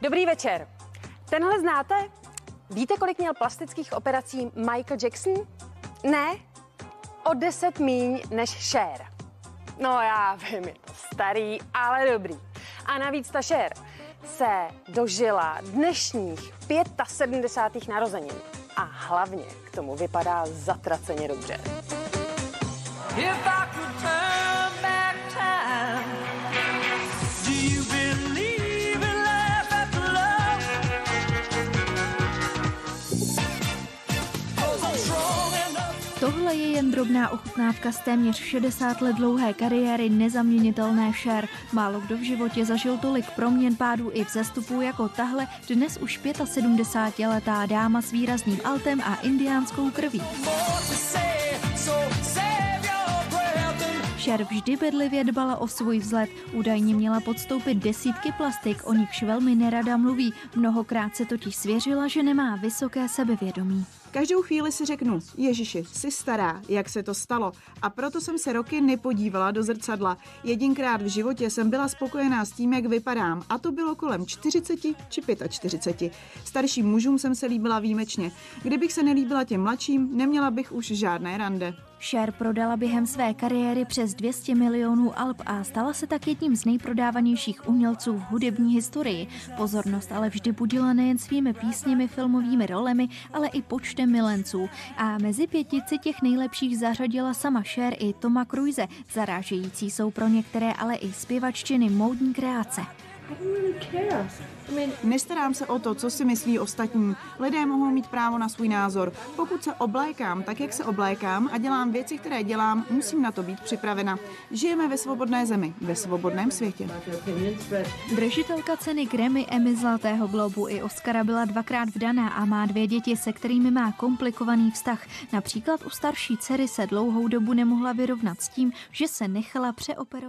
Dobrý večer. Tenhle znáte? Víte, kolik měl plastických operací Michael Jackson? Ne? O deset míň než Cher. No já vím, je to starý, ale dobrý. A navíc ta Cher se dožila dnešních 75. narozenin. A hlavně k tomu vypadá zatraceně dobře. If I could turn Tohle je jen drobná ochutnávka z téměř 60 let dlouhé kariéry nezaměnitelné Cher. Málo kdo v životě zažil tolik proměn pádů i vzestupu jako tahle dnes už 75-letá dáma s výrazným altem a indiánskou krví. Cher vždy bedlivě dbala o svůj vzhled. Údajně měla podstoupit desítky plastik, o nichž velmi nerada mluví. Mnohokrát se totiž svěřila, že nemá vysoké sebevědomí. Každou chvíli si řeknu, Ježiši, jsi stará, jak se to stalo. A proto jsem se roky nepodívala do zrcadla. Jedinkrát v životě jsem byla spokojená s tím, jak vypadám. A to bylo kolem 40 či 45. Starším mužům jsem se líbila výjimečně. Kdybych se nelíbila těm mladším, neměla bych už žádné rande. Cher prodala během své kariéry přes 200 milionů alb a stala se tak jedním z nejprodávanějších umělců v hudební historii. Pozornost ale vždy budila nejen svými písněmi, filmovými rolemi, ale i počtem milenců. A mezi pětici těch nejlepších zařadila sama Cher i Toma Cruise. Zarážející jsou pro některé ale i zpěvaččiny módní kreace. Nestarám se o to, co si myslí ostatní. Lidé mohou mít právo na svůj názor. Pokud se oblékám tak, jak se oblékám a dělám věci, které dělám, musím na to být připravena. Žijeme ve svobodné zemi, ve svobodném světě. Držitelka ceny Grammy, Emmy Zlatého globu i Oscara byla dvakrát vdaná a má dvě děti, se kterými má komplikovaný vztah. Například u starší dcery se dlouhou dobu nemohla vyrovnat s tím, že se nechala přeoperovat.